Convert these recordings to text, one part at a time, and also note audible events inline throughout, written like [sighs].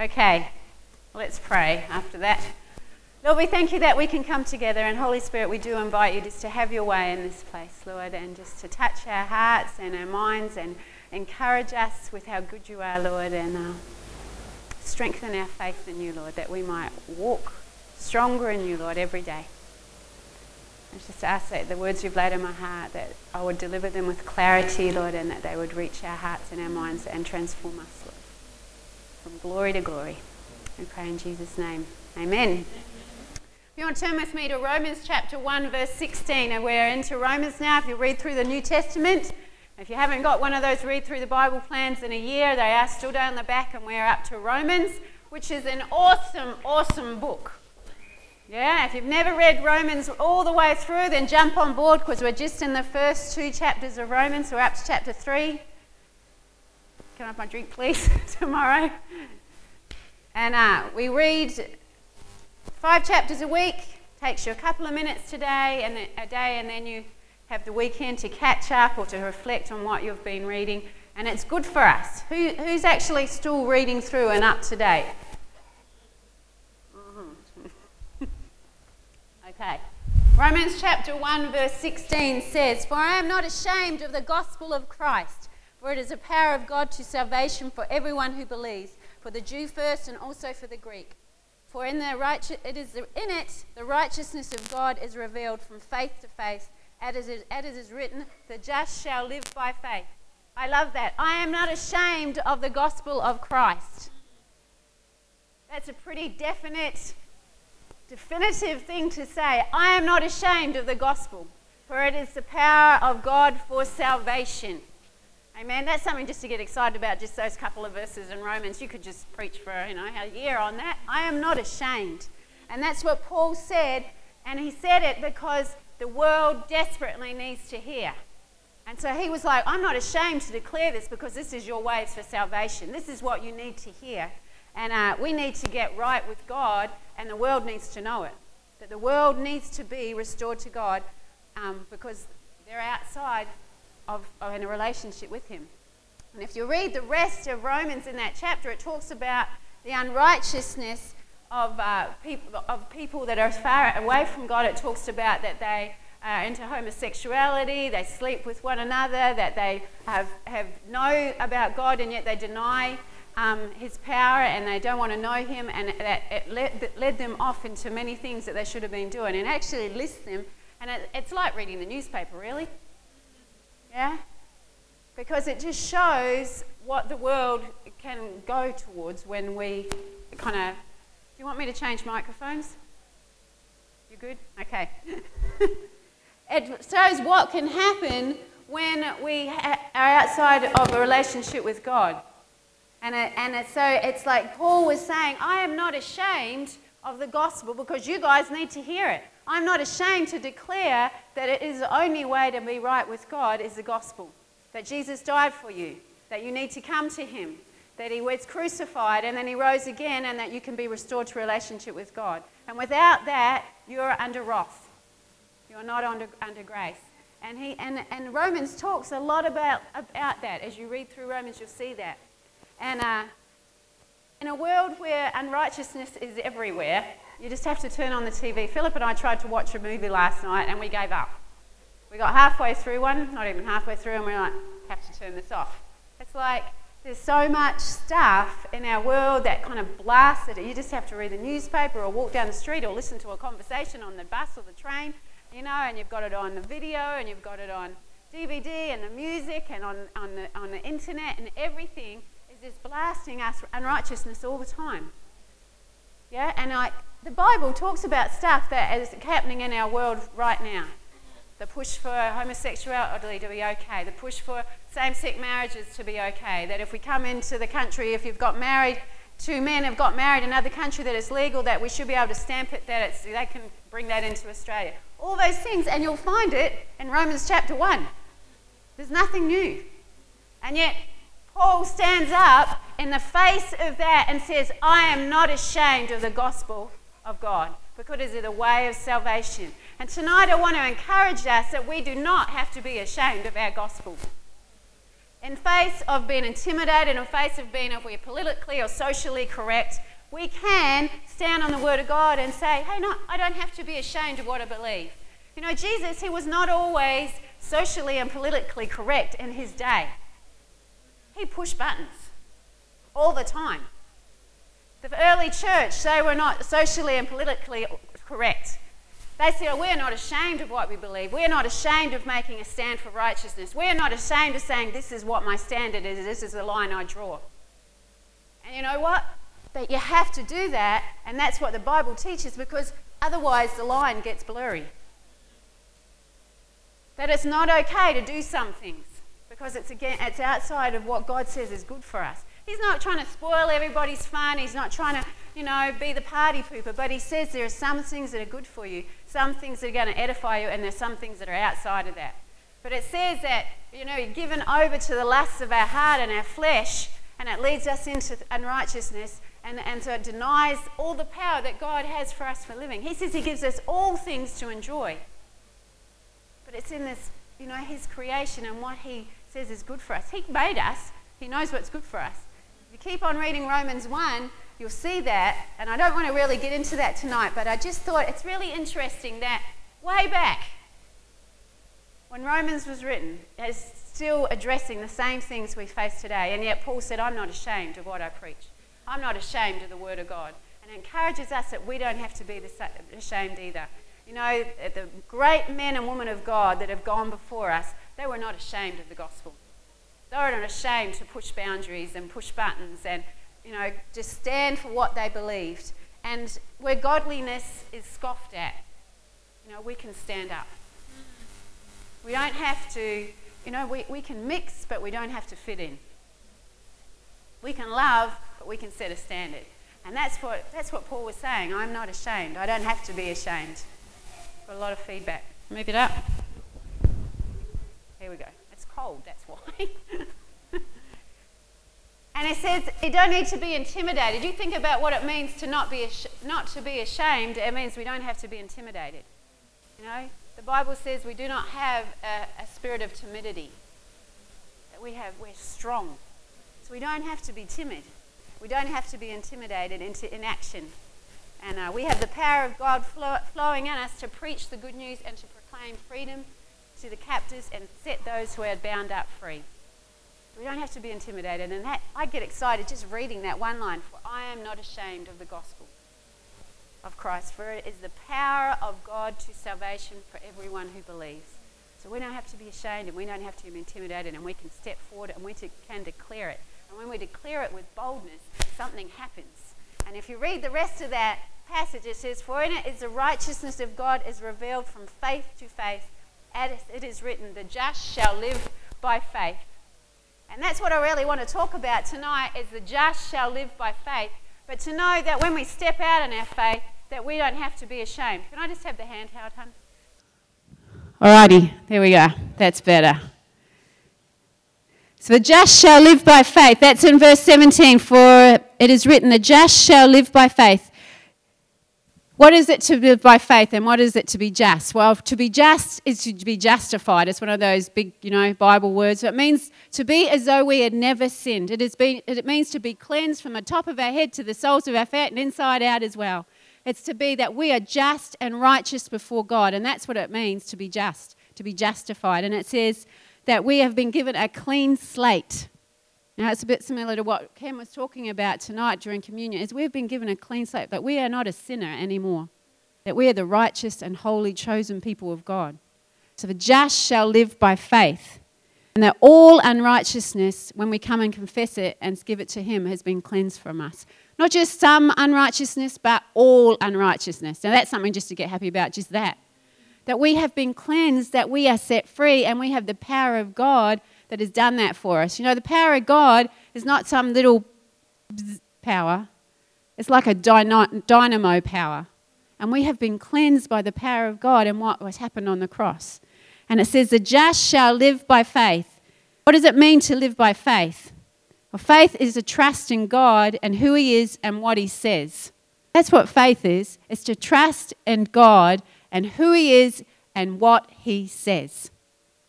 Okay, let's pray after that. Lord, we thank you that we can come together, and Holy Spirit, we do invite you just to have your way in this place, Lord, and just to touch our hearts and our minds and encourage us with how good you are, Lord, and uh, strengthen our faith in you, Lord, that we might walk stronger in you, Lord, every day. I just ask that the words you've laid in my heart, that I would deliver them with clarity, Lord, and that they would reach our hearts and our minds and transform us, from glory to glory. We pray in Jesus' name. Amen. If you want to turn with me to Romans chapter 1, verse 16, and we're into Romans now. If you read through the New Testament, if you haven't got one of those read through the Bible plans in a year, they are still down the back, and we're up to Romans, which is an awesome, awesome book. Yeah, if you've never read Romans all the way through, then jump on board because we're just in the first two chapters of Romans. We're up to chapter 3. Can I have my drink, please, [laughs] tomorrow? And uh, we read Five chapters a week takes you a couple of minutes today and a day, and then you have the weekend to catch up or to reflect on what you've been reading, and it's good for us. Who, who's actually still reading through and up to date? Mm-hmm. [laughs] okay. Romans chapter 1, verse 16 says, For I am not ashamed of the gospel of Christ, for it is a power of God to salvation for everyone who believes, for the Jew first and also for the Greek. For in, the right, it is in it the righteousness of God is revealed from faith to faith, as it, as it is written, the just shall live by faith. I love that. I am not ashamed of the gospel of Christ. That's a pretty definite, definitive thing to say. I am not ashamed of the gospel, for it is the power of God for salvation. Amen. That's something just to get excited about, just those couple of verses in Romans. You could just preach for, you know, a year on that. I am not ashamed. And that's what Paul said, and he said it because the world desperately needs to hear. And so he was like, I'm not ashamed to declare this because this is your ways for salvation. This is what you need to hear. And uh, we need to get right with God, and the world needs to know it. That the world needs to be restored to God um, because they're outside of, of in a relationship with Him. And if you read the rest of Romans in that chapter, it talks about the unrighteousness of, uh, people, of people that are far away from God. It talks about that they are into homosexuality, they sleep with one another, that they have, have know about God and yet they deny um, His power and they don't want to know Him, and that it led, led, them off into many things that they should have been doing. And actually lists them, and it, it's like reading the newspaper, really. Yeah? Because it just shows what the world can go towards when we kind of. Do you want me to change microphones? You good? Okay. [laughs] it shows what can happen when we ha- are outside of a relationship with God. And, it, and it, so it's like Paul was saying, I am not ashamed of the gospel because you guys need to hear it. I'm not ashamed to declare that it is the only way to be right with God is the gospel. That Jesus died for you, that you need to come to him, that he was crucified and then he rose again, and that you can be restored to relationship with God. And without that, you're under wrath. You're not under, under grace. And, he, and, and Romans talks a lot about, about that. As you read through Romans, you'll see that. And uh, in a world where unrighteousness is everywhere, you just have to turn on the TV. Philip and I tried to watch a movie last night and we gave up. We got halfway through one, not even halfway through, and we are like, have to turn this off. It's like there's so much stuff in our world that kind of blasts it. You just have to read the newspaper or walk down the street or listen to a conversation on the bus or the train, you know, and you've got it on the video and you've got it on DVD and the music and on, on, the, on the internet and everything is just blasting us unrighteousness all the time. Yeah, and like the Bible talks about stuff that is happening in our world right now. The push for homosexuality to be okay, the push for same sex marriages to be okay. That if we come into the country, if you've got married, two men have got married in another country that is legal, that we should be able to stamp it, that it's, they can bring that into Australia. All those things, and you'll find it in Romans chapter 1. There's nothing new. And yet, Paul stands up in the face of that and says, I am not ashamed of the gospel of God because it is a way of salvation. And tonight I want to encourage us that we do not have to be ashamed of our gospel. In face of being intimidated, in face of being, if we're politically or socially correct, we can stand on the Word of God and say, hey, no, I don't have to be ashamed of what I believe. You know, Jesus, he was not always socially and politically correct in his day. He pushed buttons all the time. The early church, they were not socially and politically correct. They said, oh, We're not ashamed of what we believe. We're not ashamed of making a stand for righteousness. We're not ashamed of saying, This is what my standard is. This is the line I draw. And you know what? That you have to do that, and that's what the Bible teaches because otherwise the line gets blurry. That it's not okay to do some things because it's, again, it's outside of what God says is good for us. He's not trying to spoil everybody's fun. He's not trying to, you know, be the party pooper. But he says there are some things that are good for you, some things that are going to edify you, and there's some things that are outside of that. But it says that, you know, you're given over to the lusts of our heart and our flesh, and it leads us into unrighteousness, and, and so it denies all the power that God has for us for living. He says He gives us all things to enjoy. But it's in this, you know, His creation and what He says is good for us. He made us, He knows what's good for us keep on reading Romans 1, you'll see that. And I don't want to really get into that tonight, but I just thought it's really interesting that way back, when Romans was written, it's still addressing the same things we face today. And yet Paul said, I'm not ashamed of what I preach. I'm not ashamed of the Word of God. And it encourages us that we don't have to be ashamed either. You know, the great men and women of God that have gone before us, they were not ashamed of the gospel. They were not ashamed to push boundaries and push buttons and, you know, just stand for what they believed. And where godliness is scoffed at, you know, we can stand up. We don't have to, you know, we, we can mix, but we don't have to fit in. We can love, but we can set a standard. And that's what, that's what Paul was saying. I'm not ashamed. I don't have to be ashamed. Got a lot of feedback. Move it up. Here we go cold, that's why. [laughs] and it says you don't need to be intimidated. You think about what it means to not be, not to be ashamed, it means we don't have to be intimidated. You know, the Bible says we do not have a, a spirit of timidity. That we have, we're strong. So we don't have to be timid. We don't have to be intimidated into inaction. And uh, we have the power of God flow, flowing in us to preach the good news and to proclaim freedom to the captives and set those who are bound up free. We don't have to be intimidated. And that, I get excited just reading that one line For I am not ashamed of the gospel of Christ, for it is the power of God to salvation for everyone who believes. So we don't have to be ashamed and we don't have to be intimidated and we can step forward and we can declare it. And when we declare it with boldness, something happens. And if you read the rest of that passage, it says, For in it is the righteousness of God is revealed from faith to faith as it is written, the just shall live by faith. And that's what I really want to talk about tonight is the just shall live by faith. But to know that when we step out in our faith, that we don't have to be ashamed. Can I just have the handheld, hun? Alrighty, there we go. That's better. So the just shall live by faith. That's in verse 17. For it is written, the just shall live by faith. What is it to live by faith and what is it to be just? Well, to be just is to be justified. It's one of those big, you know, Bible words. It means to be as though we had never sinned. It, has been, it means to be cleansed from the top of our head to the soles of our feet and inside out as well. It's to be that we are just and righteous before God. And that's what it means to be just, to be justified. And it says that we have been given a clean slate. Now, it's a bit similar to what Ken was talking about tonight during communion, is we've been given a clean slate, that we are not a sinner anymore, that we are the righteous and holy chosen people of God. So the just shall live by faith, and that all unrighteousness, when we come and confess it and give it to Him, has been cleansed from us. Not just some unrighteousness, but all unrighteousness. Now, that's something just to get happy about, just that. That we have been cleansed, that we are set free, and we have the power of God that has done that for us. You know, the power of God is not some little power, it's like a dynamo power. And we have been cleansed by the power of God and what has happened on the cross. And it says, The just shall live by faith. What does it mean to live by faith? Well, faith is a trust in God and who He is and what He says. That's what faith is. It's to trust in God and who He is and what He says.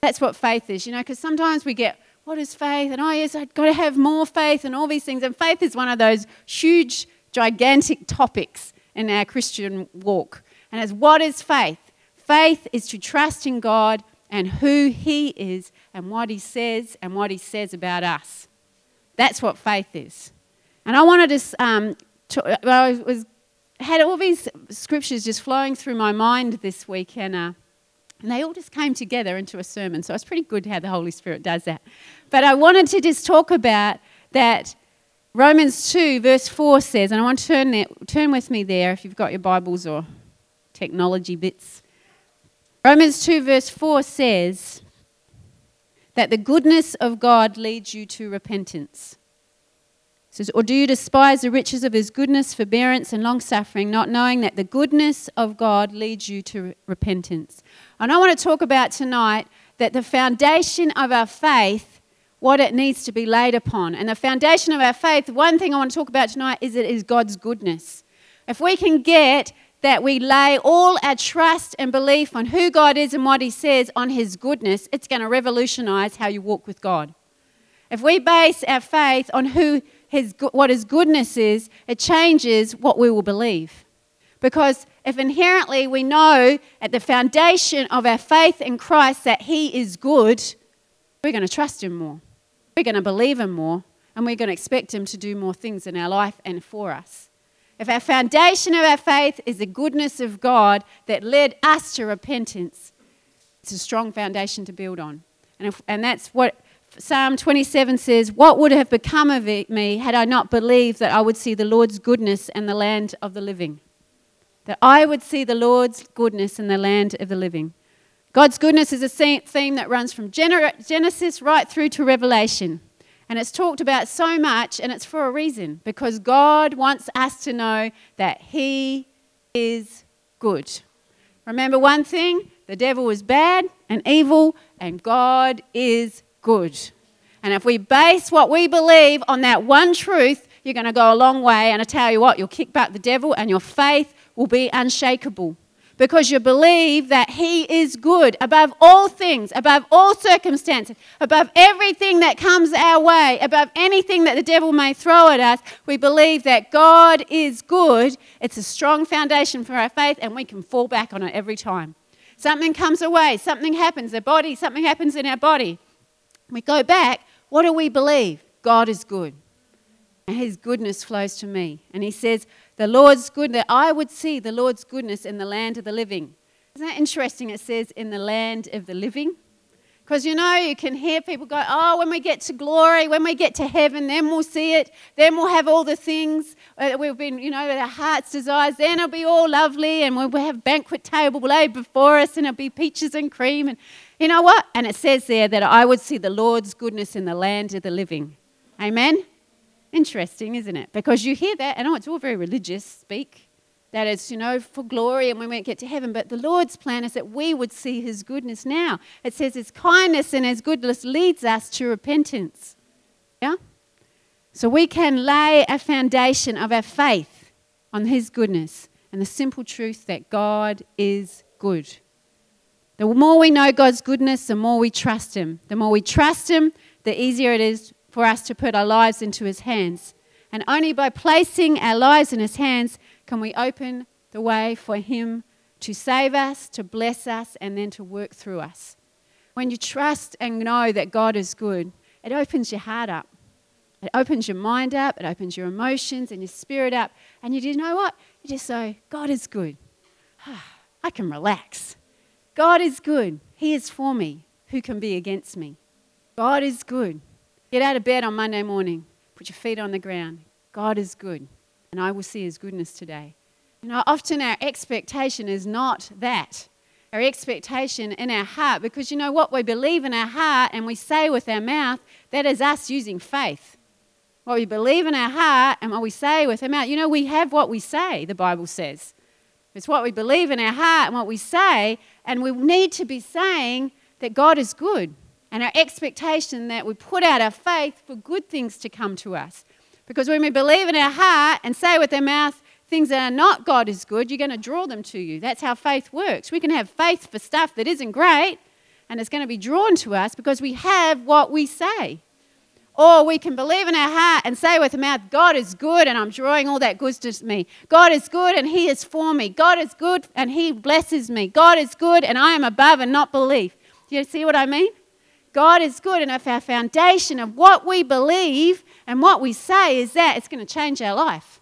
That's what faith is, you know, because sometimes we get what is faith? And oh, yes, I've got to have more faith and all these things. And faith is one of those huge, gigantic topics in our Christian walk. And as what is faith? Faith is to trust in God and who He is and what He says and what He says about us. That's what faith is. And I wanted to, um, to I was had all these scriptures just flowing through my mind this week, and, uh, and they all just came together into a sermon. So it's pretty good how the Holy Spirit does that. But I wanted to just talk about that Romans 2, verse 4 says, and I want to turn, there, turn with me there if you've got your Bibles or technology bits. Romans 2, verse 4 says that the goodness of God leads you to repentance. It says, Or do you despise the riches of his goodness, forbearance, and long suffering, not knowing that the goodness of God leads you to repentance? And I want to talk about tonight that the foundation of our faith, what it needs to be laid upon. And the foundation of our faith, one thing I want to talk about tonight is it is God's goodness. If we can get that we lay all our trust and belief on who God is and what He says on His goodness, it's going to revolutionize how you walk with God. If we base our faith on who his, what His goodness is, it changes what we will believe. Because if inherently we know at the foundation of our faith in Christ that He is good, we're going to trust Him more. We're going to believe Him more, and we're going to expect Him to do more things in our life and for us. If our foundation of our faith is the goodness of God that led us to repentance, it's a strong foundation to build on. And, if, and that's what Psalm 27 says, What would have become of me had I not believed that I would see the Lord's goodness and the land of the living? That I would see the Lord's goodness in the land of the living. God's goodness is a theme that runs from Genesis right through to Revelation. And it's talked about so much, and it's for a reason because God wants us to know that He is good. Remember one thing the devil is bad and evil, and God is good. And if we base what we believe on that one truth, you're going to go a long way. And I tell you what, you'll kick back the devil, and your faith will be unshakable because you believe that He is good above all things, above all circumstances, above everything that comes our way, above anything that the devil may throw at us. We believe that God is good. It's a strong foundation for our faith, and we can fall back on it every time. Something comes away, something happens, the body, something happens in our body. We go back, what do we believe? God is good. And his goodness flows to me. And he says, the Lord's good, that I would see the Lord's goodness in the land of the living. Isn't that interesting? It says in the land of the living. Because you know, you can hear people go, Oh, when we get to glory, when we get to heaven, then we'll see it. Then we'll have all the things uh, that we've been, you know, our heart's desires. Then it'll be all lovely and we'll have banquet table laid before us and it'll be peaches and cream. And you know what? And it says there that I would see the Lord's goodness in the land of the living. Amen? Interesting, isn't it? Because you hear that, and oh, it's all very religious speak, that it's, you know, for glory and we won't get to heaven. But the Lord's plan is that we would see his goodness now. It says his kindness and his goodness leads us to repentance. Yeah? So we can lay a foundation of our faith on his goodness and the simple truth that God is good. The more we know God's goodness, the more we trust him. The more we trust him, the easier it is for us to put our lives into His hands. And only by placing our lives in His hands can we open the way for Him to save us, to bless us, and then to work through us. When you trust and know that God is good, it opens your heart up. It opens your mind up, it opens your emotions and your spirit up. And you, do know what? You just say, God is good. [sighs] I can relax. God is good. He is for me. Who can be against me? God is good. Get out of bed on Monday morning, put your feet on the ground. God is good, and I will see his goodness today. You know, often our expectation is not that. Our expectation in our heart, because you know what? We believe in our heart and we say with our mouth, that is us using faith. What we believe in our heart and what we say with our mouth. You know, we have what we say, the Bible says. It's what we believe in our heart and what we say, and we need to be saying that God is good and our expectation that we put out our faith for good things to come to us. Because when we believe in our heart and say with our mouth things that are not God is good, you're going to draw them to you. That's how faith works. We can have faith for stuff that isn't great, and it's going to be drawn to us because we have what we say. Or we can believe in our heart and say with the mouth, God is good and I'm drawing all that goodness to me. God is good and He is for me. God is good and He blesses me. God is good and I am above and not beneath. Do you see what I mean? God is good, and if our foundation of what we believe and what we say is that, it's going to change our life.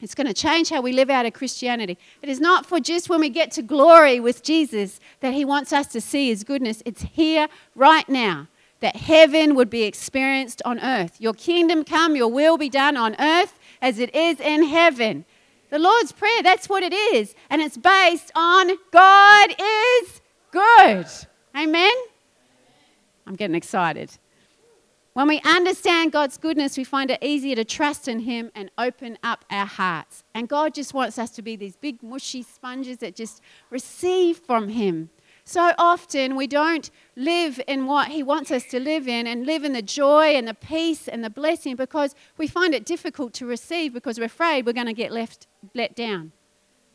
It's going to change how we live out of Christianity. It is not for just when we get to glory with Jesus that He wants us to see His goodness. It's here, right now, that heaven would be experienced on earth. Your kingdom come, your will be done on earth as it is in heaven. The Lord's Prayer, that's what it is. And it's based on God is good. Amen? I'm getting excited. When we understand God's goodness, we find it easier to trust in Him and open up our hearts. And God just wants us to be these big, mushy sponges that just receive from Him. So often we don't live in what He wants us to live in and live in the joy and the peace and the blessing because we find it difficult to receive because we're afraid we're going to get left let down.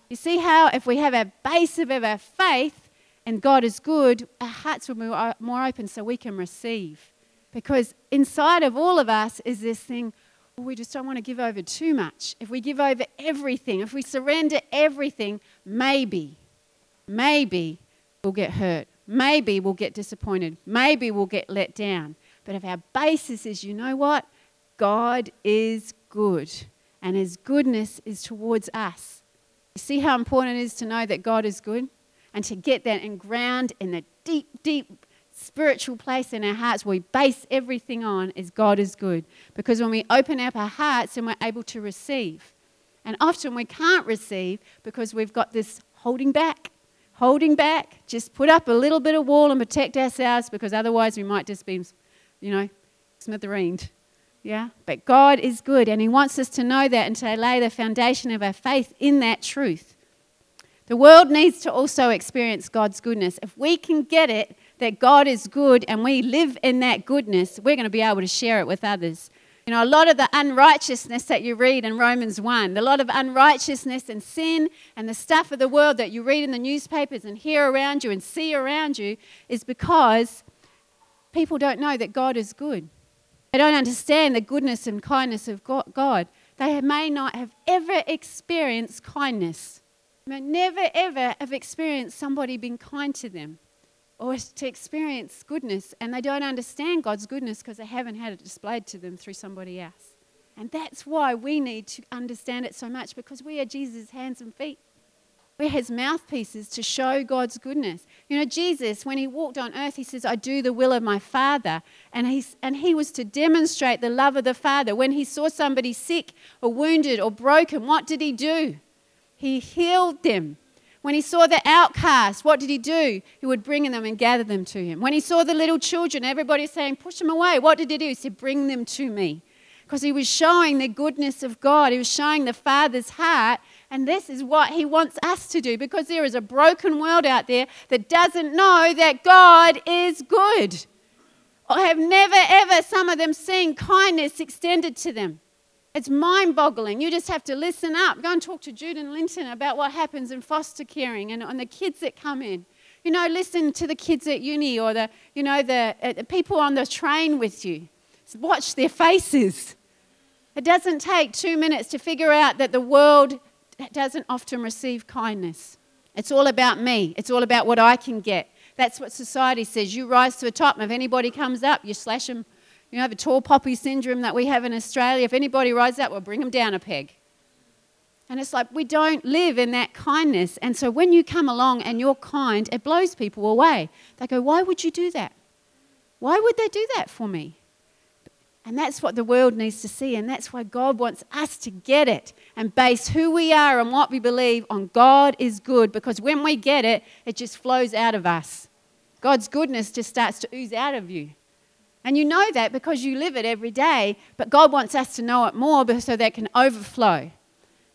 You see how if we have a base of our faith and God is good, our hearts will be more open so we can receive. Because inside of all of us is this thing, well, we just don't want to give over too much. If we give over everything, if we surrender everything, maybe, maybe we'll get hurt. Maybe we'll get disappointed. Maybe we'll get let down. But if our basis is, you know what? God is good, and His goodness is towards us. You see how important it is to know that God is good? And to get that and ground in the deep, deep spiritual place in our hearts where we base everything on is God is good. Because when we open up our hearts and we're able to receive, and often we can't receive because we've got this holding back, holding back, just put up a little bit of wall and protect ourselves because otherwise we might just be, you know, smithereened. Yeah? But God is good and He wants us to know that and to lay the foundation of our faith in that truth. The world needs to also experience God's goodness. If we can get it, that God is good and we live in that goodness, we're going to be able to share it with others. You know, a lot of the unrighteousness that you read in Romans 1, a lot of unrighteousness and sin and the stuff of the world that you read in the newspapers and hear around you and see around you is because people don't know that God is good. They don't understand the goodness and kindness of God. They may not have ever experienced kindness. May never ever have experienced somebody being kind to them or to experience goodness and they don't understand God's goodness because they haven't had it displayed to them through somebody else. And that's why we need to understand it so much because we are Jesus' hands and feet. We're his mouthpieces to show God's goodness. You know, Jesus, when he walked on earth, he says, I do the will of my Father. And, he's, and he was to demonstrate the love of the Father. When he saw somebody sick or wounded or broken, what did he do? He healed them. When he saw the outcast, what did he do? He would bring them and gather them to him. When he saw the little children, everybody saying, Push them away, what did he do? He said, Bring them to me. Because he was showing the goodness of God, he was showing the Father's heart. And this is what he wants us to do because there is a broken world out there that doesn't know that God is good. I have never, ever, some of them, seen kindness extended to them. It's mind boggling. You just have to listen up. Go and talk to Jude and Linton about what happens in foster caring and, and the kids that come in. You know, listen to the kids at uni or the, you know, the, uh, the people on the train with you. Watch their faces. It doesn't take two minutes to figure out that the world doesn't often receive kindness. It's all about me, it's all about what I can get. That's what society says. You rise to the top, and if anybody comes up, you slash them you know, the tall poppy syndrome that we have in Australia. If anybody rides up, we'll bring them down a peg. And it's like we don't live in that kindness. And so when you come along and you're kind, it blows people away. They go, Why would you do that? Why would they do that for me? And that's what the world needs to see. And that's why God wants us to get it and base who we are and what we believe on God is good. Because when we get it, it just flows out of us. God's goodness just starts to ooze out of you. And you know that because you live it every day, but God wants us to know it more so that it can overflow.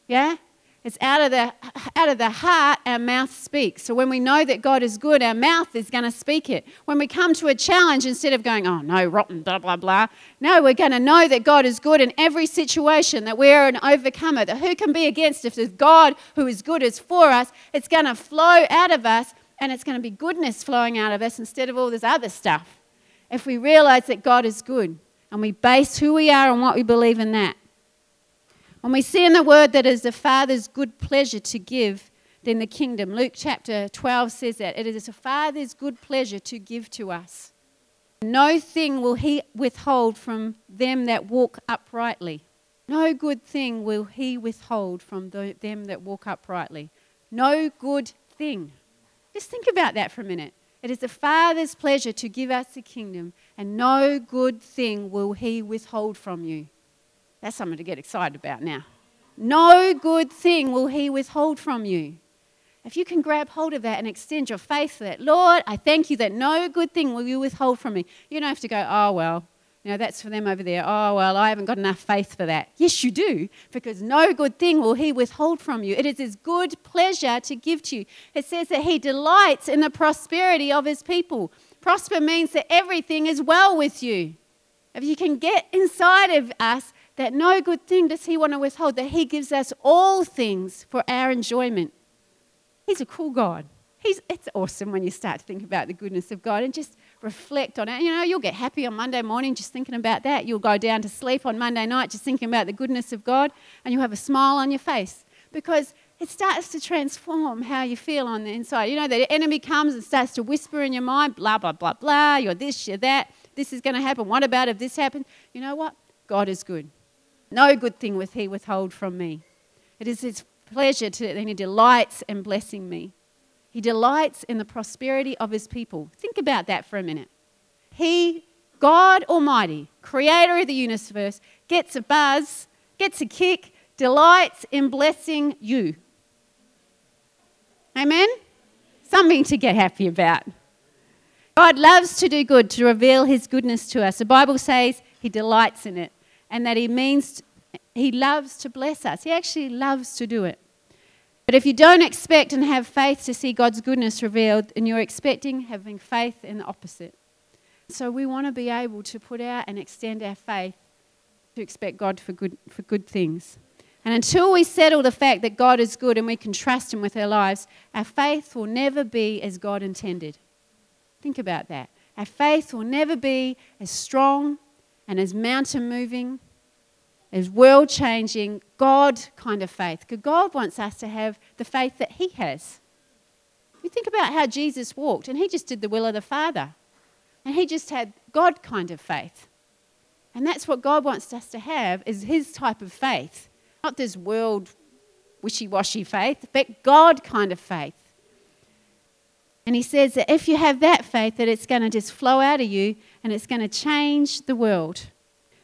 Yeah? It's out of the out of the heart our mouth speaks. So when we know that God is good, our mouth is going to speak it. When we come to a challenge instead of going, "Oh no, rotten blah blah blah." No, we're going to know that God is good in every situation, that we're an overcomer, that who can be against if God who is good is for us, it's going to flow out of us and it's going to be goodness flowing out of us instead of all this other stuff. If we realize that God is good and we base who we are on what we believe in that. When we see in the word that it is the Father's good pleasure to give, then the kingdom. Luke chapter 12 says that it is the Father's good pleasure to give to us. No thing will he withhold from them that walk uprightly. No good thing will he withhold from the, them that walk uprightly. No good thing. Just think about that for a minute. It is the Father's pleasure to give us the kingdom, and no good thing will he withhold from you. That's something to get excited about now. No good thing will he withhold from you. If you can grab hold of that and extend your faith to that, Lord, I thank you that no good thing will you withhold from me. You don't have to go, oh, well, you know, that's for them over there. Oh, well, I haven't got enough faith for that. Yes, you do, because no good thing will he withhold from you. It is his good pleasure to give to you. It says that he delights in the prosperity of his people. Prosper means that everything is well with you. If you can get inside of us that no good thing does he want to withhold, that he gives us all things for our enjoyment. He's a cool God. He's, it's awesome when you start to think about the goodness of God and just reflect on it. You know, you'll get happy on Monday morning just thinking about that. You'll go down to sleep on Monday night just thinking about the goodness of God, and you'll have a smile on your face because it starts to transform how you feel on the inside. You know, the enemy comes and starts to whisper in your mind, blah, blah, blah, blah, you're this, you're that, this is going to happen. What about if this happens? You know what? God is good. No good thing will he withhold from me. It is his pleasure to, and he delights in blessing me. He delights in the prosperity of his people. Think about that for a minute. He, God Almighty, creator of the universe, gets a buzz, gets a kick, delights in blessing you. Amen? Something to get happy about. God loves to do good, to reveal his goodness to us. The Bible says he delights in it and that he means he loves to bless us. He actually loves to do it. But if you don't expect and have faith to see God's goodness revealed, and you're expecting having faith in the opposite. So we want to be able to put out and extend our faith to expect God for good, for good things. And until we settle the fact that God is good and we can trust Him with our lives, our faith will never be as God intended. Think about that. Our faith will never be as strong and as mountain moving is world changing, God kind of faith. Because God wants us to have the faith that He has. You think about how Jesus walked, and He just did the will of the Father. And He just had God kind of faith. And that's what God wants us to have is His type of faith. Not this world wishy washy faith, but God kind of faith. And he says that if you have that faith, that it's going to just flow out of you and it's going to change the world.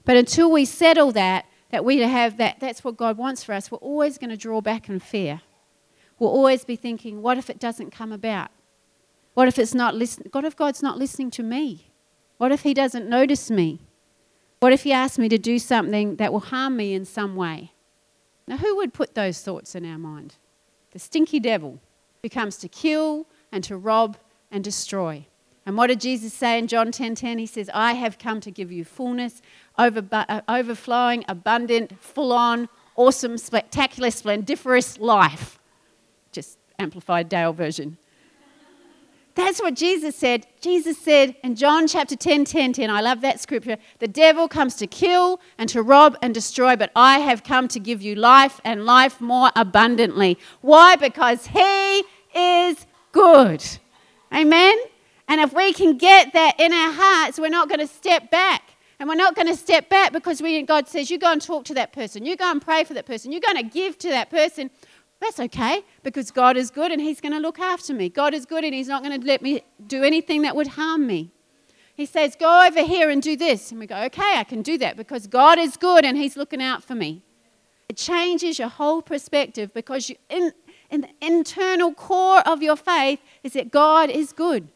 But until we settle that, that we to have that, that's what God wants for us, we're always going to draw back in fear. We'll always be thinking, what if it doesn't come about? What if it's not listen- God if God's not listening to me? What if He doesn't notice me? What if He asks me to do something that will harm me in some way? Now, who would put those thoughts in our mind? The stinky devil who comes to kill and to rob and destroy. And what did Jesus say in John 10:10? 10, 10? He says, "I have come to give you fullness, over, uh, overflowing, abundant, full-on, awesome, spectacular, splendiferous life." Just amplified Dayle version. That's what Jesus said. Jesus said in John chapter 10, 10, 10, I love that scripture. The devil comes to kill and to rob and destroy, but I have come to give you life and life more abundantly. Why? Because he is good. Amen? And if we can get that in our hearts, we're not going to step back. And we're not going to step back because we, God says, you go and talk to that person. You go and pray for that person. You're going to give to that person. That's okay because God is good and He's going to look after me. God is good and He's not going to let me do anything that would harm me. He says, Go over here and do this. And we go, Okay, I can do that because God is good and He's looking out for me. It changes your whole perspective because you, in, in the internal core of your faith is that God is good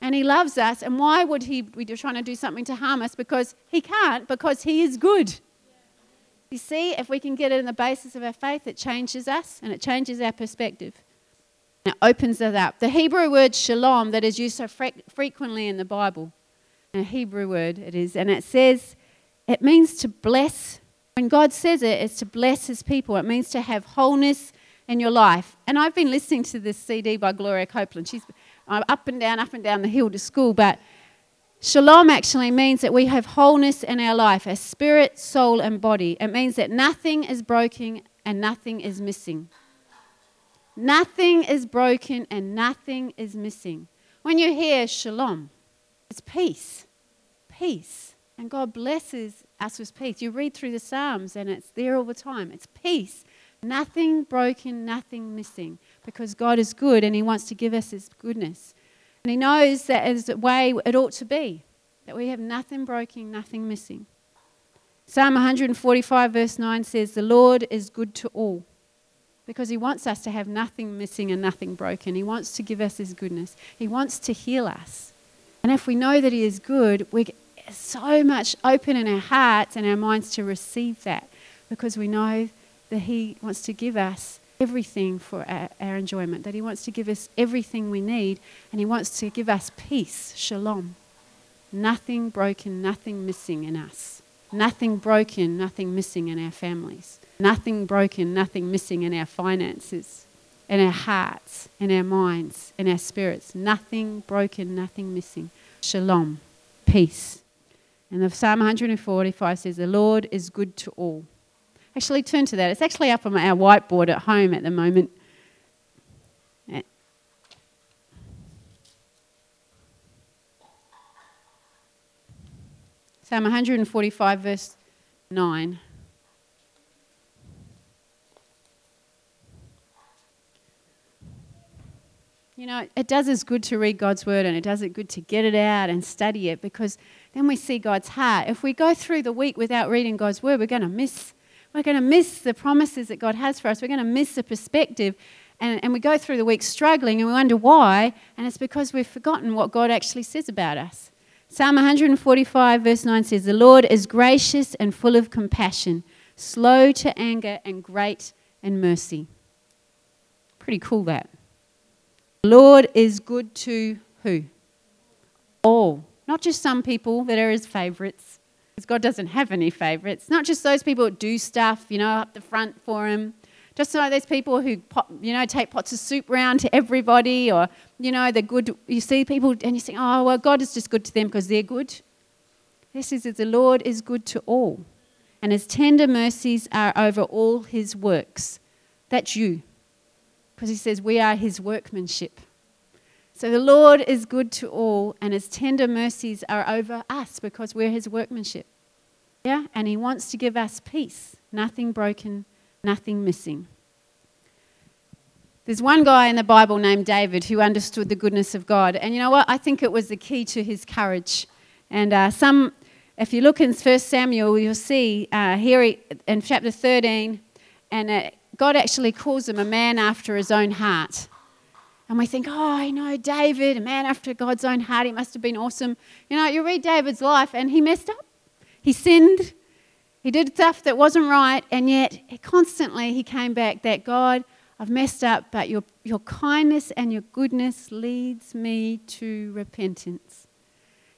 and he loves us. And why would he be trying to do something to harm us? Because he can't, because he is good. You see, if we can get it in the basis of our faith, it changes us and it changes our perspective. And it opens it up. The Hebrew word shalom that is used so fre- frequently in the Bible, a Hebrew word it is, and it says, it means to bless. When God says it, it's to bless his people. It means to have wholeness in your life. And I've been listening to this CD by Gloria Copeland. She's I'm up and down, up and down the hill to school, but Shalom actually means that we have wholeness in our life, a spirit, soul, and body. It means that nothing is broken and nothing is missing. Nothing is broken and nothing is missing. When you hear shalom, it's peace. Peace. And God blesses us with peace. You read through the Psalms and it's there all the time. It's peace. Nothing broken, nothing missing. Because God is good and He wants to give us His goodness. And He knows that is the way it ought to be that we have nothing broken, nothing missing. Psalm 145, verse 9 says, The Lord is good to all because He wants us to have nothing missing and nothing broken. He wants to give us His goodness, He wants to heal us. And if we know that He is good, we're so much open in our hearts and our minds to receive that because we know that He wants to give us everything for our, our, enjoyment, that He wants to give us everything we need, and He wants to give us peace, shalom. Nothing broken, nothing missing in us. Nothing broken, nothing missing in our families. Nothing broken, nothing missing in our finances, in our hearts, in our minds, in our spirits. Nothing broken, nothing missing. Shalom, peace. And the Psalm 145 says, The Lord is good to all. Actually, turn to that. It's actually up on our whiteboard at home at the moment. Psalm 145, verse 9. You know, it does us good to read God's word and it does it good to get it out and study it because then we see God's heart. If we go through the week without reading God's word, we're going to miss we're going to miss the promises that God has for us. We're going to miss the perspective. And, and we go through the week struggling and we wonder why. And it's because we've forgotten what God actually says about us. Psalm 145, verse 9 says, The Lord is gracious and full of compassion, slow to anger and great in mercy. Pretty cool that. The Lord is good to who? All. Not just some people that are his favorites, because God doesn't have any favorites. Not just those people that do stuff, you know, up the front for him. Just like those people who, pop, you know, take pots of soup round to everybody, or, you know, they're good. You see people and you think, oh, well, God is just good to them because they're good. This is that the Lord is good to all, and his tender mercies are over all his works. That's you because he says we are his workmanship. So the Lord is good to all, and his tender mercies are over us because we're his workmanship. Yeah? And he wants to give us peace, nothing broken, nothing missing. There's one guy in the Bible named David who understood the goodness of God. And you know what? I think it was the key to his courage. And uh, some, if you look in 1 Samuel, you'll see uh, here in chapter 13, and uh, God actually calls him a man after his own heart. And we think, oh, I know David, a man after God's own heart. He must have been awesome. You know, you read David's life and he messed up. He sinned. He did stuff that wasn't right. And yet, constantly, he came back that God, I've messed up, but your, your kindness and your goodness leads me to repentance.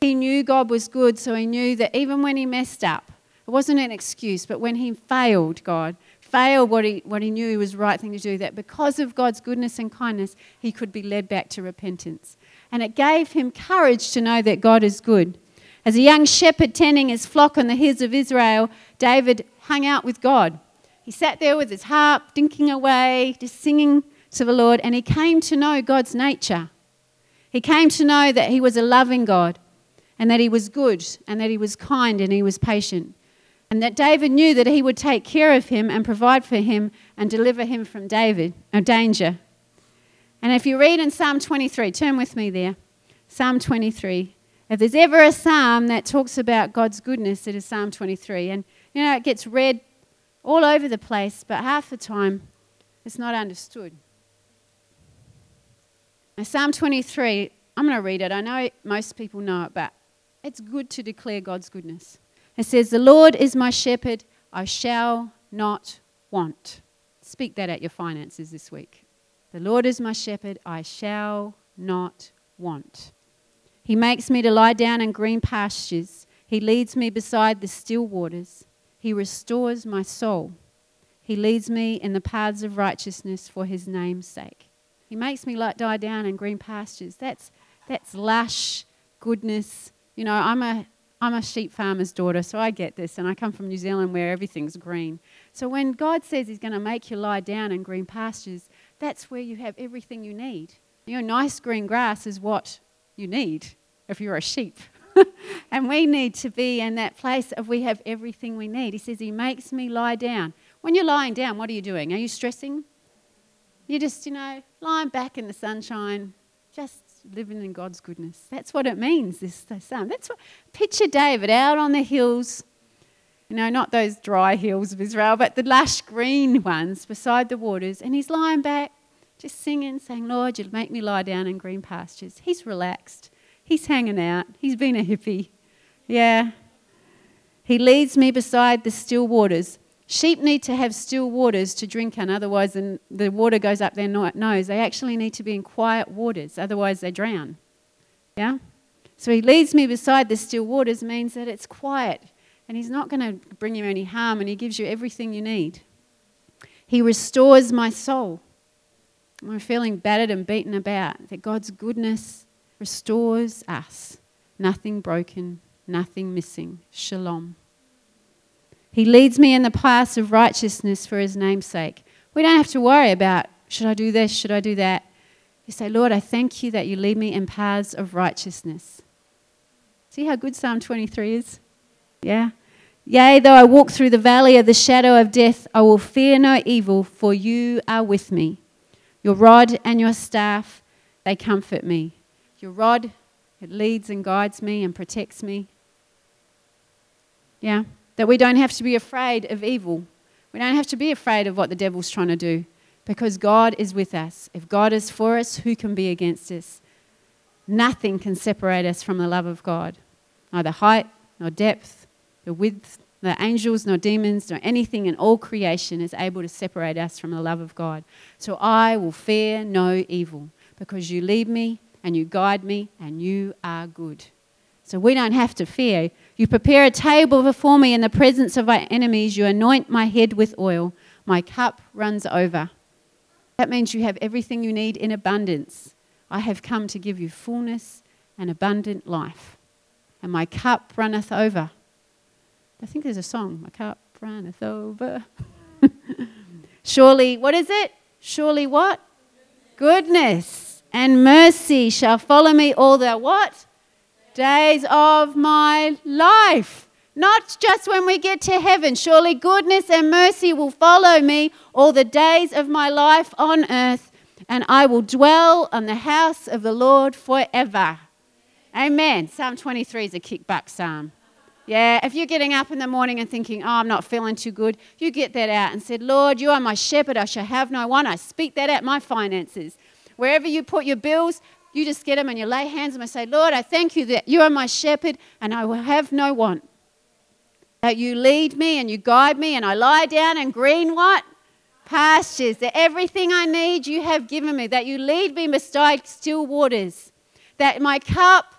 He knew God was good, so he knew that even when he messed up, it wasn't an excuse, but when he failed God, failed what he, what he knew was the right thing to do, that because of God's goodness and kindness, he could be led back to repentance. And it gave him courage to know that God is good. As a young shepherd tending his flock on the hills of Israel, David hung out with God. He sat there with his harp, dinking away, just singing to the Lord, and he came to know God's nature. He came to know that he was a loving God, and that he was good, and that he was kind, and he was patient and that David knew that he would take care of him and provide for him and deliver him from David, or danger. And if you read in Psalm 23, turn with me there. Psalm 23. If there's ever a psalm that talks about God's goodness, it is Psalm 23. And you know, it gets read all over the place, but half the time it's not understood. Now, Psalm 23, I'm going to read it. I know most people know it, but it's good to declare God's goodness. It says, The Lord is my shepherd, I shall not want. Speak that at your finances this week. The Lord is my shepherd, I shall not want. He makes me to lie down in green pastures. He leads me beside the still waters. He restores my soul. He leads me in the paths of righteousness for his name's sake. He makes me like die down in green pastures. That's that's lush goodness. You know, I'm a I'm a sheep farmer's daughter, so I get this, and I come from New Zealand where everything's green. So when God says He's going to make you lie down in green pastures, that's where you have everything you need. You know, nice green grass is what you need if you're a sheep. [laughs] and we need to be in that place of we have everything we need. He says, He makes me lie down. When you're lying down, what are you doing? Are you stressing? You're just, you know, lying back in the sunshine, just living in God's goodness. That's what it means, this, this psalm. That's what, picture David out on the hills, you know, not those dry hills of Israel, but the lush green ones beside the waters, and he's lying back, just singing, saying, Lord, you'll make me lie down in green pastures. He's relaxed. He's hanging out. He's been a hippie. Yeah. He leads me beside the still waters. Sheep need to have still waters to drink in, otherwise, the water goes up their nose. They actually need to be in quiet waters, otherwise, they drown. Yeah? So he leads me beside the still waters means that it's quiet and he's not going to bring you any harm and he gives you everything you need. He restores my soul. I'm feeling battered and beaten about. That God's goodness restores us. Nothing broken, nothing missing. Shalom. He leads me in the paths of righteousness for his name's sake. We don't have to worry about, should I do this? Should I do that? You say, Lord, I thank you that you lead me in paths of righteousness. See how good Psalm 23 is? Yeah? Yea, though I walk through the valley of the shadow of death, I will fear no evil, for you are with me. Your rod and your staff, they comfort me. Your rod, it leads and guides me and protects me. Yeah? That we don't have to be afraid of evil. We don't have to be afraid of what the devil's trying to do because God is with us. If God is for us, who can be against us? Nothing can separate us from the love of God. Neither height, nor depth, the width, no angels, nor demons, nor anything in all creation is able to separate us from the love of God. So I will fear no evil because you lead me and you guide me and you are good. So we don't have to fear. You prepare a table before me in the presence of my enemies. You anoint my head with oil. My cup runs over. That means you have everything you need in abundance. I have come to give you fullness and abundant life. And my cup runneth over. I think there's a song, My cup runneth over. [laughs] Surely, what is it? Surely what? Goodness and mercy shall follow me all the what? Days of my life. Not just when we get to heaven. Surely goodness and mercy will follow me all the days of my life on earth, and I will dwell on the house of the Lord forever. Amen. Psalm 23 is a kickback psalm. Yeah, if you're getting up in the morning and thinking, oh, I'm not feeling too good, you get that out and said, Lord, you are my shepherd, I shall have no one. I speak that out my finances. Wherever you put your bills, you just get them and you lay hands on them and say, Lord, I thank you that you are my shepherd and I will have no want. That you lead me and you guide me and I lie down in green what? Pastures. That everything I need you have given me. That you lead me beside still waters. That my cup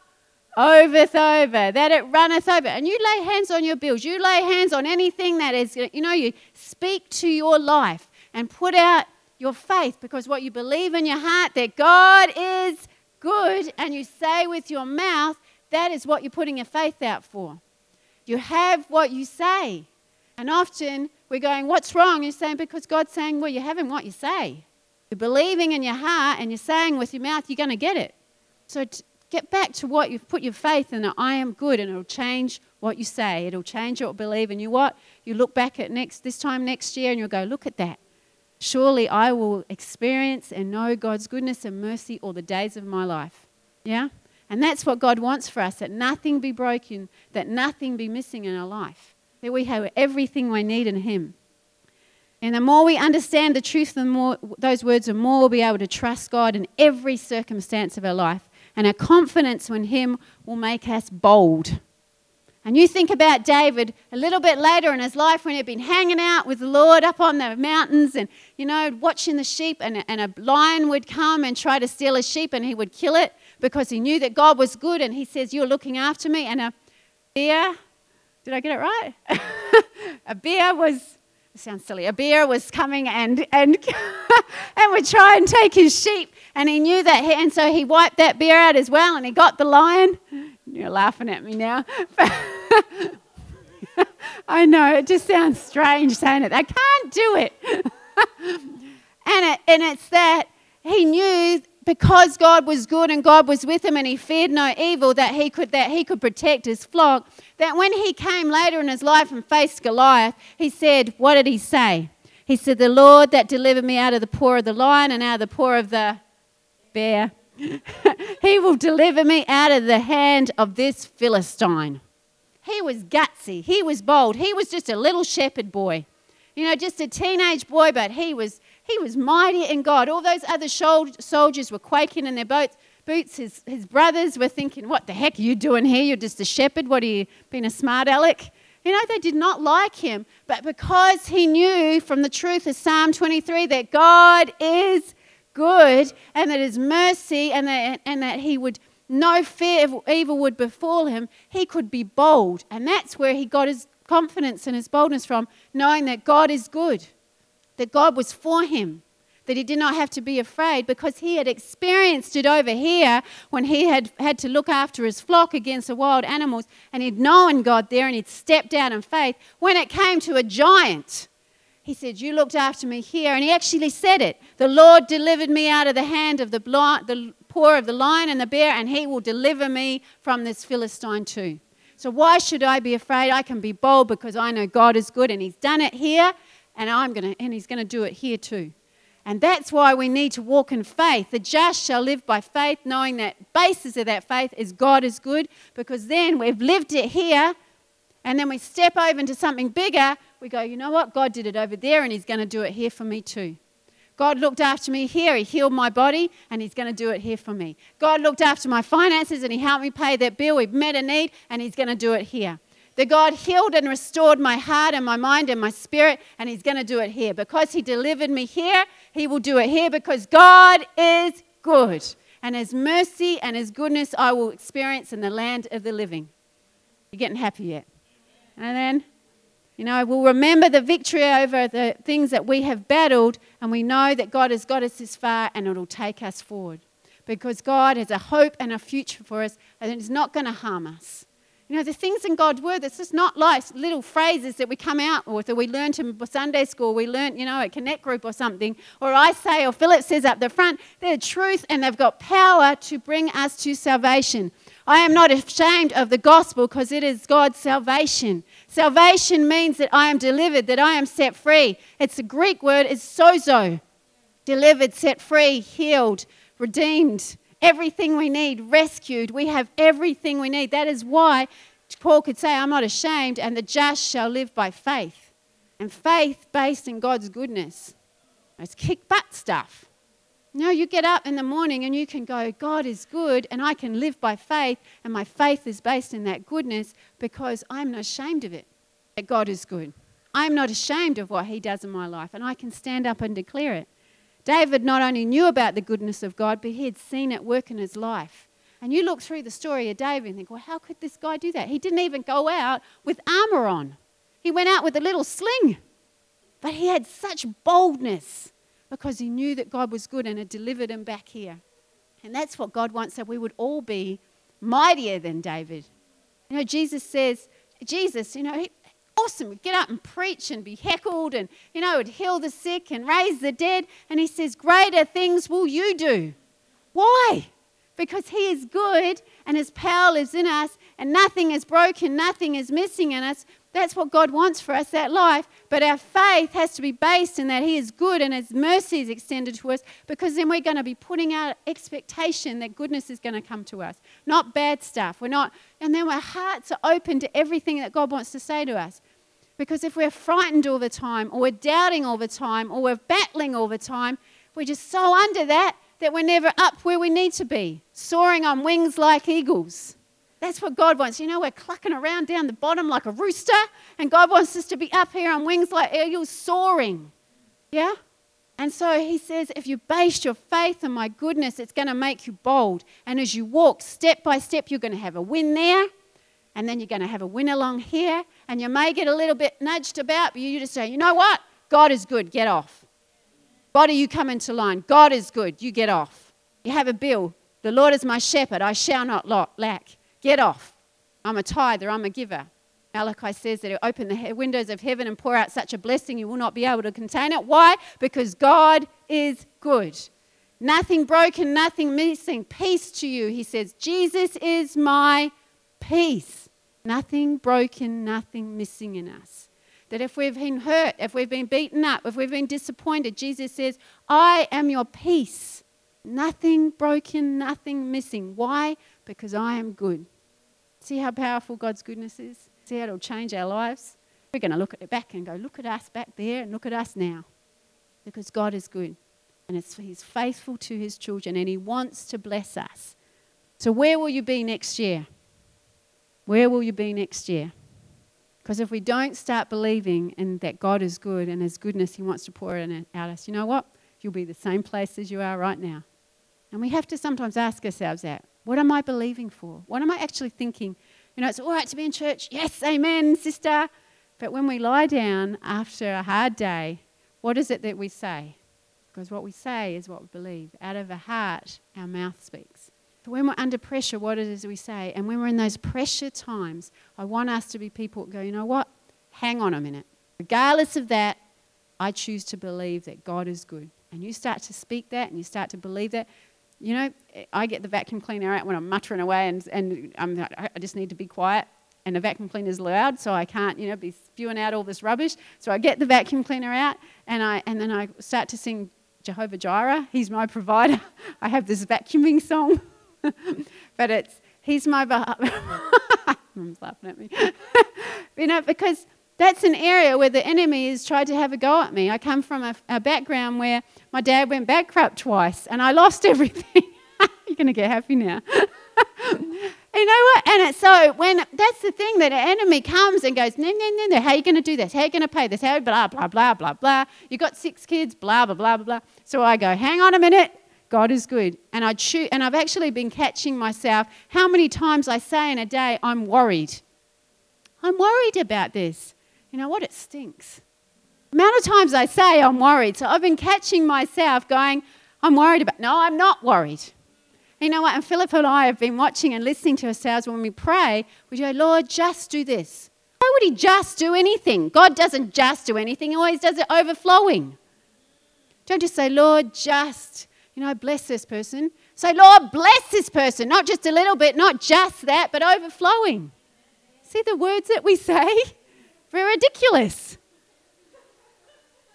overth over. That it runneth over. And you lay hands on your bills. You lay hands on anything that is, you know, you speak to your life and put out your faith because what you believe in your heart that God is good and you say with your mouth, that is what you're putting your faith out for. You have what you say. And often we're going, What's wrong? You're saying, Because God's saying, Well, you're having what you say. You're believing in your heart and you're saying with your mouth, you're going to get it. So get back to what you've put your faith in. That I am good, and it'll change what you say. It'll change what you believe. And you what? You look back at next this time next year and you'll go, Look at that. Surely I will experience and know God's goodness and mercy all the days of my life. Yeah? And that's what God wants for us that nothing be broken, that nothing be missing in our life, that we have everything we need in Him. And the more we understand the truth, the more those words, the more we'll be able to trust God in every circumstance of our life. And our confidence in Him will make us bold. And you think about David a little bit later in his life when he'd been hanging out with the Lord up on the mountains and, you know, watching the sheep, and, and a lion would come and try to steal a sheep and he would kill it because he knew that God was good and he says, You're looking after me. And a bear, did I get it right? [laughs] a bear was, sounds silly, a bear was coming and, and [laughs] and would try and take his sheep. And he knew that, he, and so he wiped that bear out as well, and he got the lion. You're laughing at me now. [laughs] I know, it just sounds strange saying it. I can't do it. [laughs] and, it and it's that he knew because God was good and God was with him and he feared no evil that he could that he could protect his flock that when he came later in his life and faced Goliath he said what did he say he said the Lord that delivered me out of the paw of the lion and out of the paw of the bear [laughs] he will deliver me out of the hand of this Philistine he was gutsy he was bold he was just a little shepherd boy you know just a teenage boy but he was he was mighty in God. All those other soldiers were quaking in their boats. Boots, his, his brothers were thinking, What the heck are you doing here? You're just a shepherd. What are you, being a smart aleck? You know, they did not like him. But because he knew from the truth of Psalm 23 that God is good and that his mercy and that, and that he would, no fear of evil would befall him, he could be bold. And that's where he got his confidence and his boldness from, knowing that God is good that God was for him, that he did not have to be afraid because he had experienced it over here when he had had to look after his flock against the wild animals and he'd known God there and he'd stepped out in faith. When it came to a giant, he said, You looked after me here. And he actually said it. The Lord delivered me out of the hand of the, blind, the poor of the lion and the bear, and he will deliver me from this Philistine too. So why should I be afraid? I can be bold because I know God is good and he's done it here and I'm going to and he's going to do it here too. And that's why we need to walk in faith. The just shall live by faith, knowing that basis of that faith is God is good, because then we've lived it here, and then we step over into something bigger. We go, you know what? God did it over there, and He's going to do it here for me too. God looked after me here. He healed my body, and He's going to do it here for me. God looked after my finances, and He helped me pay that bill. We've met a need, and He's going to do it here. That God healed and restored my heart and my mind and my spirit, and He's going to do it here. Because He delivered me here, He will do it here because God is good. And His mercy and His goodness I will experience in the land of the living. You're getting happy yet? And then, you know, we'll remember the victory over the things that we have battled, and we know that God has got us this far and it'll take us forward. Because God has a hope and a future for us, and it's not going to harm us. You know, the things in God's word, it's just not like little phrases that we come out with or that we learned in Sunday school, we learned, you know, at Connect Group or something, or I say or Philip says up the front. They're truth and they've got power to bring us to salvation. I am not ashamed of the gospel because it is God's salvation. Salvation means that I am delivered, that I am set free. It's a Greek word, it's sozo. Delivered, set free, healed, redeemed everything we need, rescued. We have everything we need. That is why Paul could say, I'm not ashamed, and the just shall live by faith. And faith based in God's goodness. It's kick butt stuff. Know, you get up in the morning and you can go, God is good, and I can live by faith, and my faith is based in that goodness because I'm not ashamed of it, that God is good. I'm not ashamed of what He does in my life, and I can stand up and declare it. David not only knew about the goodness of God, but he had seen it work in his life. And you look through the story of David and think, well, how could this guy do that? He didn't even go out with armor on, he went out with a little sling. But he had such boldness because he knew that God was good and had delivered him back here. And that's what God wants that we would all be mightier than David. You know, Jesus says, Jesus, you know, awesome. He'd get up and preach and be heckled and, you know, would heal the sick and raise the dead. And he says, Greater things will you do. Why? Because he is good and his power lives in us and nothing is broken, nothing is missing in us. That's what God wants for us, that life. But our faith has to be based in that He is good and His mercy is extended to us because then we're going to be putting out expectation that goodness is going to come to us, not bad stuff. We're not, and then our hearts are open to everything that God wants to say to us. Because if we're frightened all the time, or we're doubting all the time, or we're battling all the time, we're just so under that that we're never up where we need to be, soaring on wings like eagles. That's what God wants. You know, we're clucking around down the bottom like a rooster, and God wants us to be up here on wings like eagles, soaring. Yeah? And so he says, if you base your faith on my goodness, it's going to make you bold. And as you walk step by step, you're going to have a win there, and then you're going to have a win along here, and you may get a little bit nudged about, but you just say, you know what? God is good, get off. Body, you come into line. God is good. You get off. You have a bill. The Lord is my shepherd. I shall not lack. Get off. I'm a tither. I'm a giver. Malachi says that he'll open the windows of heaven and pour out such a blessing you will not be able to contain it. Why? Because God is good. Nothing broken, nothing missing. Peace to you, he says. Jesus is my peace. Nothing broken, nothing missing in us. That if we've been hurt, if we've been beaten up, if we've been disappointed, Jesus says, I am your peace. Nothing broken, nothing missing. Why? Because I am good. See how powerful God's goodness is? See how it'll change our lives? We're going to look at it back and go, look at us back there and look at us now. Because God is good. And He's faithful to His children and He wants to bless us. So, where will you be next year? Where will you be next year? Because if we don't start believing in that God is good and His goodness He wants to pour it out us, you know what? You'll be the same place as you are right now. And we have to sometimes ask ourselves that. What am I believing for? What am I actually thinking? You know, it's all right to be in church. Yes, amen, sister. But when we lie down after a hard day, what is it that we say? Because what we say is what we believe. Out of the heart, our mouth speaks. So when we're under pressure, what it is we say. And when we're in those pressure times, I want us to be people that go, you know what? Hang on a minute. Regardless of that, I choose to believe that God is good. And you start to speak that and you start to believe that. You know, I get the vacuum cleaner out when I'm muttering away and, and I'm, I just need to be quiet. And the vacuum cleaner is loud, so I can't, you know, be spewing out all this rubbish. So I get the vacuum cleaner out and, I, and then I start to sing Jehovah Jireh. He's my provider. [laughs] I have this vacuuming song, [laughs] but it's He's my. [laughs] Mum's laughing at me. you know, because that's an area where the enemy has tried to have a go at me. I come from a, a background where my dad went bankrupt twice and I lost [laughs] everything. [laughs] You're going to get happy now. [laughs] You know what? And so when that's the thing that an enemy comes and goes, no, no, no, no, how are you going to do this? How are you going to pay this? How blah blah blah blah blah. You got six kids, blah blah blah blah blah. So I go, hang on a minute. God is good. And I choose, and I've actually been catching myself how many times I say in a day, I'm worried. I'm worried about this. You know what? It stinks. The amount of times I say I'm worried. So I've been catching myself going, I'm worried about. No, I'm not worried. You know what? And Philip and I have been watching and listening to ourselves when we pray. We go, Lord, just do this. Why would He just do anything? God doesn't just do anything, He always does it overflowing. Don't just say, Lord, just, you know, bless this person. Say, Lord, bless this person. Not just a little bit, not just that, but overflowing. See the words that we [laughs] say? Very ridiculous.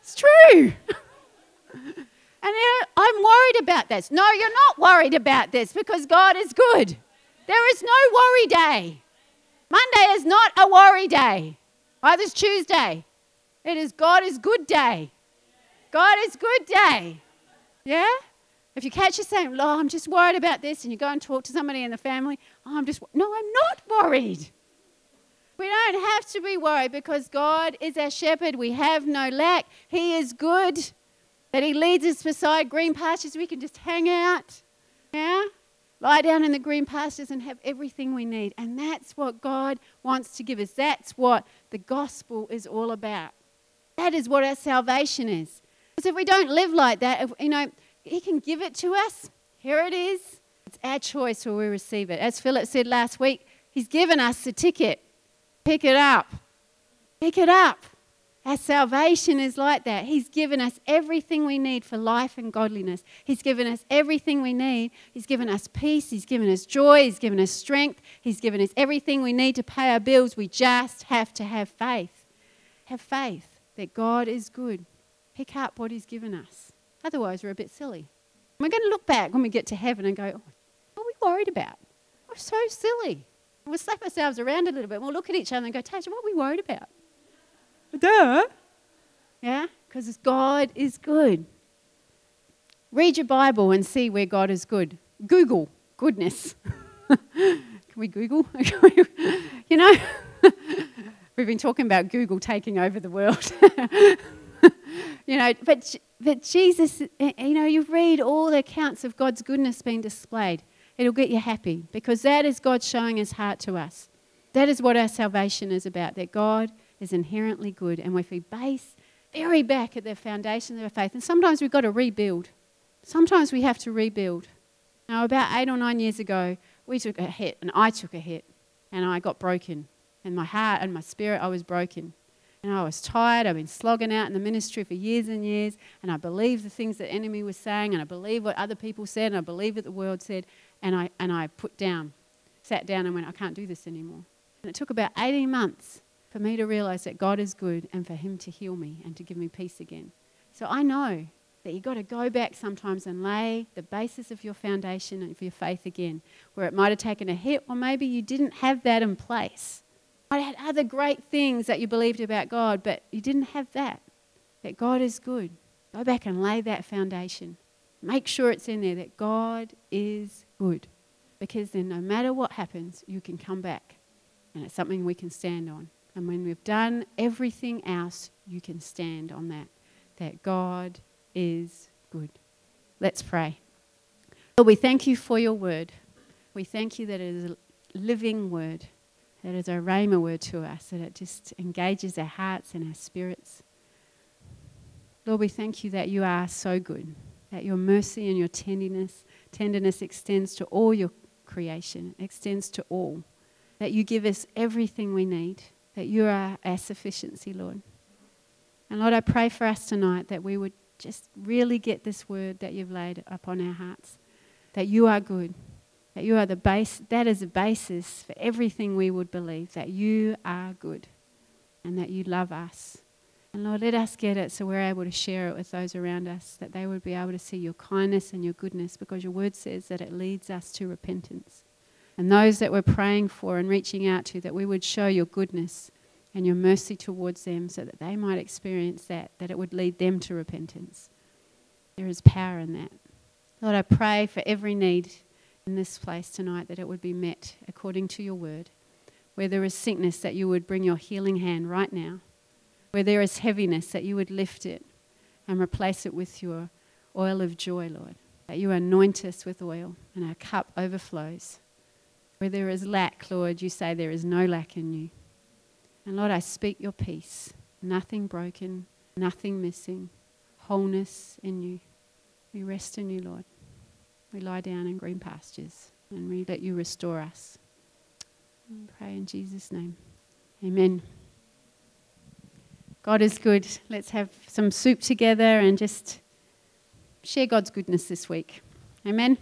It's true. [laughs] And I'm worried about this. No, you're not worried about this because God is good. There is no worry day. Monday is not a worry day. Either it's Tuesday. It is God is good day. God is good day. Yeah? If you catch yourself saying, oh, I'm just worried about this, and you go and talk to somebody in the family, oh, I'm just, no, I'm not worried. We don't have to be worried because God is our shepherd. We have no lack. He is good that He leads us beside green pastures. We can just hang out, yeah? Lie down in the green pastures and have everything we need. And that's what God wants to give us. That's what the gospel is all about. That is what our salvation is. Because if we don't live like that, if, you know, He can give it to us. Here it is. It's our choice where we receive it. As Philip said last week, He's given us the ticket. Pick it up. Pick it up. Our salvation is like that. He's given us everything we need for life and godliness. He's given us everything we need. He's given us peace. He's given us joy. He's given us strength. He's given us everything we need to pay our bills. We just have to have faith. Have faith that God is good. Pick up what He's given us. Otherwise, we're a bit silly. We're going to look back when we get to heaven and go, oh, what are we worried about? We're so silly. We'll slap ourselves around a little bit. We'll look at each other and go, Tasha, what are we worried about? Duh. Yeah? Because God is good. Read your Bible and see where God is good. Google goodness. [laughs] Can we Google? [laughs] you know, [laughs] we've been talking about Google taking over the world. you know, but, but Jesus, you know, you read all the accounts of God's goodness being displayed. It'll get you happy because that is God showing his heart to us. That is what our salvation is about, that God is inherently good. And if we base, very back at the foundation of our faith. And sometimes we've got to rebuild. Sometimes we have to rebuild. Now, about eight or nine years ago, we took a hit, and I took a hit, and I got broken. And my heart and my spirit, I was broken. And I was tired. I've been slogging out in the ministry for years and years. And I believed the things the enemy was saying. And I believed what other people said. And I believed what the world said. And I, and I put down, sat down and went, I can't do this anymore. And it took about 18 months for me to realize that God is good and for Him to heal me and to give me peace again. So I know that you've got to go back sometimes and lay the basis of your foundation of your faith again, where it might have taken a hit, or maybe you didn't have that in place. I had other great things that you believed about God, but you didn't have that. That God is good. Go back and lay that foundation. Make sure it's in there that God is good. Because then, no matter what happens, you can come back. And it's something we can stand on. And when we've done everything else, you can stand on that. That God is good. Let's pray. Lord, we thank you for your word. We thank you that it is a living word that is a rhema word to us, that it just engages our hearts and our spirits. Lord, we thank you that you are so good, that your mercy and your tenderness, tenderness extends to all your creation, extends to all, that you give us everything we need, that you are our sufficiency, Lord. And Lord, I pray for us tonight that we would just really get this word that you've laid upon our hearts, that you are good, that you are the base, that is the basis for everything we would believe, that you are good and that you love us. And Lord, let us get it so we're able to share it with those around us, that they would be able to see your kindness and your goodness, because your word says that it leads us to repentance. And those that we're praying for and reaching out to, that we would show your goodness and your mercy towards them so that they might experience that, that it would lead them to repentance. There is power in that. Lord, I pray for every need in this place tonight that it would be met according to your word. Where there is sickness, that you would bring your healing hand right now. Where there is heaviness, that you would lift it and replace it with your oil of joy, Lord. That you anoint us with oil and our cup overflows. Where there is lack, Lord, you say there is no lack in you. And Lord, I speak your peace. Nothing broken, nothing missing, wholeness in you. We rest in you, Lord. We lie down in green pastures and we let you restore us. Pray in Jesus' name. Amen. God is good. Let's have some soup together and just share God's goodness this week. Amen.